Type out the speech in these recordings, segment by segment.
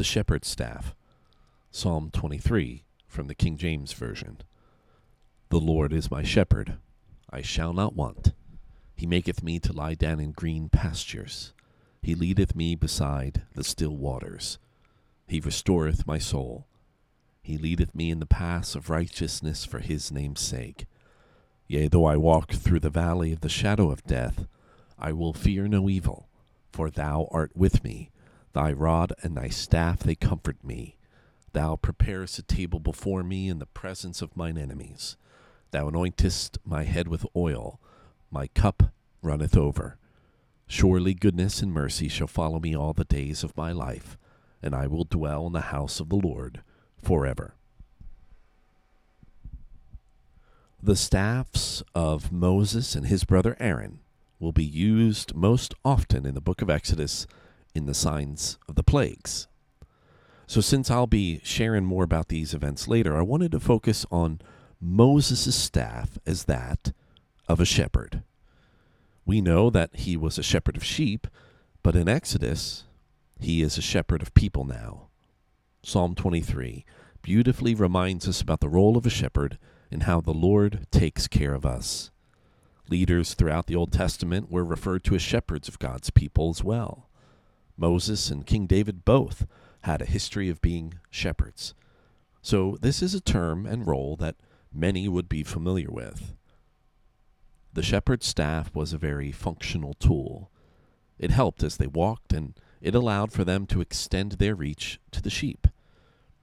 the shepherd's staff. Psalm 23 from the King James Version. The Lord is my shepherd, I shall not want. He maketh me to lie down in green pastures. He leadeth me beside the still waters. He restoreth my soul. He leadeth me in the paths of righteousness for his name's sake. Yea, though I walk through the valley of the shadow of death, I will fear no evil, for thou art with me. Thy rod and thy staff, they comfort me. Thou preparest a table before me in the presence of mine enemies. Thou anointest my head with oil, my cup runneth over. Surely goodness and mercy shall follow me all the days of my life, and I will dwell in the house of the Lord forever. The staffs of Moses and his brother Aaron will be used most often in the book of Exodus in the signs of the plagues. So, since I'll be sharing more about these events later, I wanted to focus on Moses' staff as that of a shepherd. We know that he was a shepherd of sheep, but in Exodus, he is a shepherd of people now. Psalm 23 beautifully reminds us about the role of a shepherd and how the Lord takes care of us. Leaders throughout the Old Testament were referred to as shepherds of God's people as well. Moses and King David both had a history of being shepherds. So, this is a term and role that many would be familiar with. The shepherd's staff was a very functional tool. It helped as they walked, and it allowed for them to extend their reach to the sheep.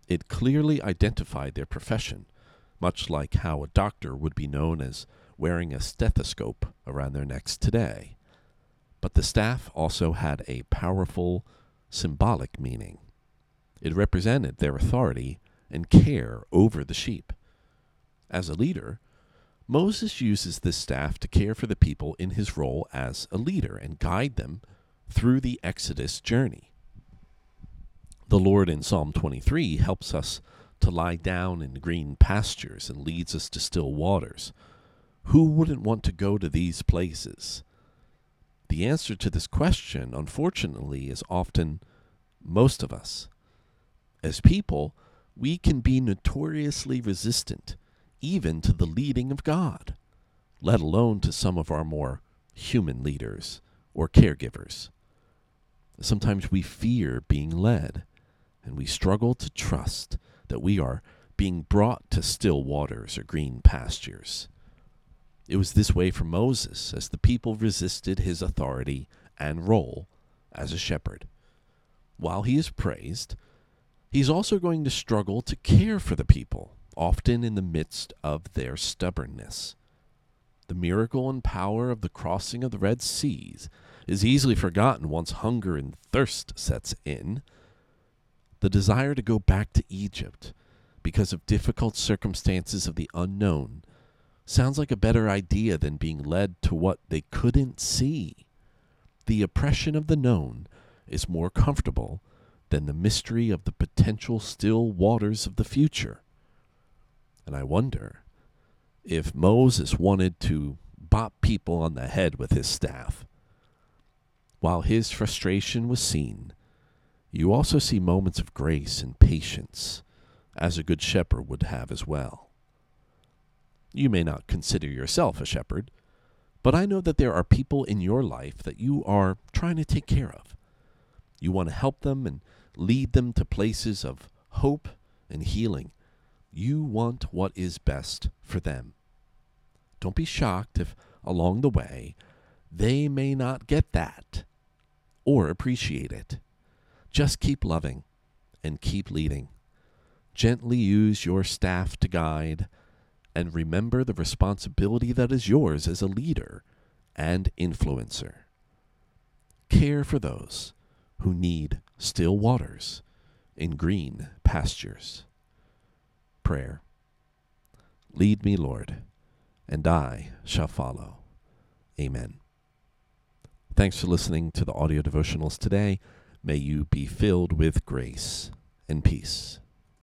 It clearly identified their profession, much like how a doctor would be known as wearing a stethoscope around their necks today. But the staff also had a powerful symbolic meaning. It represented their authority and care over the sheep. As a leader, Moses uses this staff to care for the people in his role as a leader and guide them through the Exodus journey. The Lord in Psalm 23 helps us to lie down in green pastures and leads us to still waters. Who wouldn't want to go to these places? The answer to this question, unfortunately, is often most of us. As people, we can be notoriously resistant even to the leading of God, let alone to some of our more human leaders or caregivers. Sometimes we fear being led, and we struggle to trust that we are being brought to still waters or green pastures. It was this way for Moses as the people resisted his authority and role as a shepherd. While he is praised, he's also going to struggle to care for the people often in the midst of their stubbornness. The miracle and power of the crossing of the Red Seas is easily forgotten once hunger and thirst sets in. The desire to go back to Egypt because of difficult circumstances of the unknown sounds like a better idea than being led to what they couldn't see. The oppression of the known is more comfortable than the mystery of the potential still waters of the future. And I wonder if Moses wanted to bop people on the head with his staff. While his frustration was seen, you also see moments of grace and patience, as a good shepherd would have as well. You may not consider yourself a shepherd, but I know that there are people in your life that you are trying to take care of. You want to help them and lead them to places of hope and healing you want what is best for them. Don't be shocked if along the way they may not get that or appreciate it. Just keep loving and keep leading. Gently use your staff to guide and remember the responsibility that is yours as a leader and influencer. Care for those who need still waters in green pastures prayer. Lead me, Lord, and I shall follow. Amen. Thanks for listening to the audio devotionals today. May you be filled with grace and peace.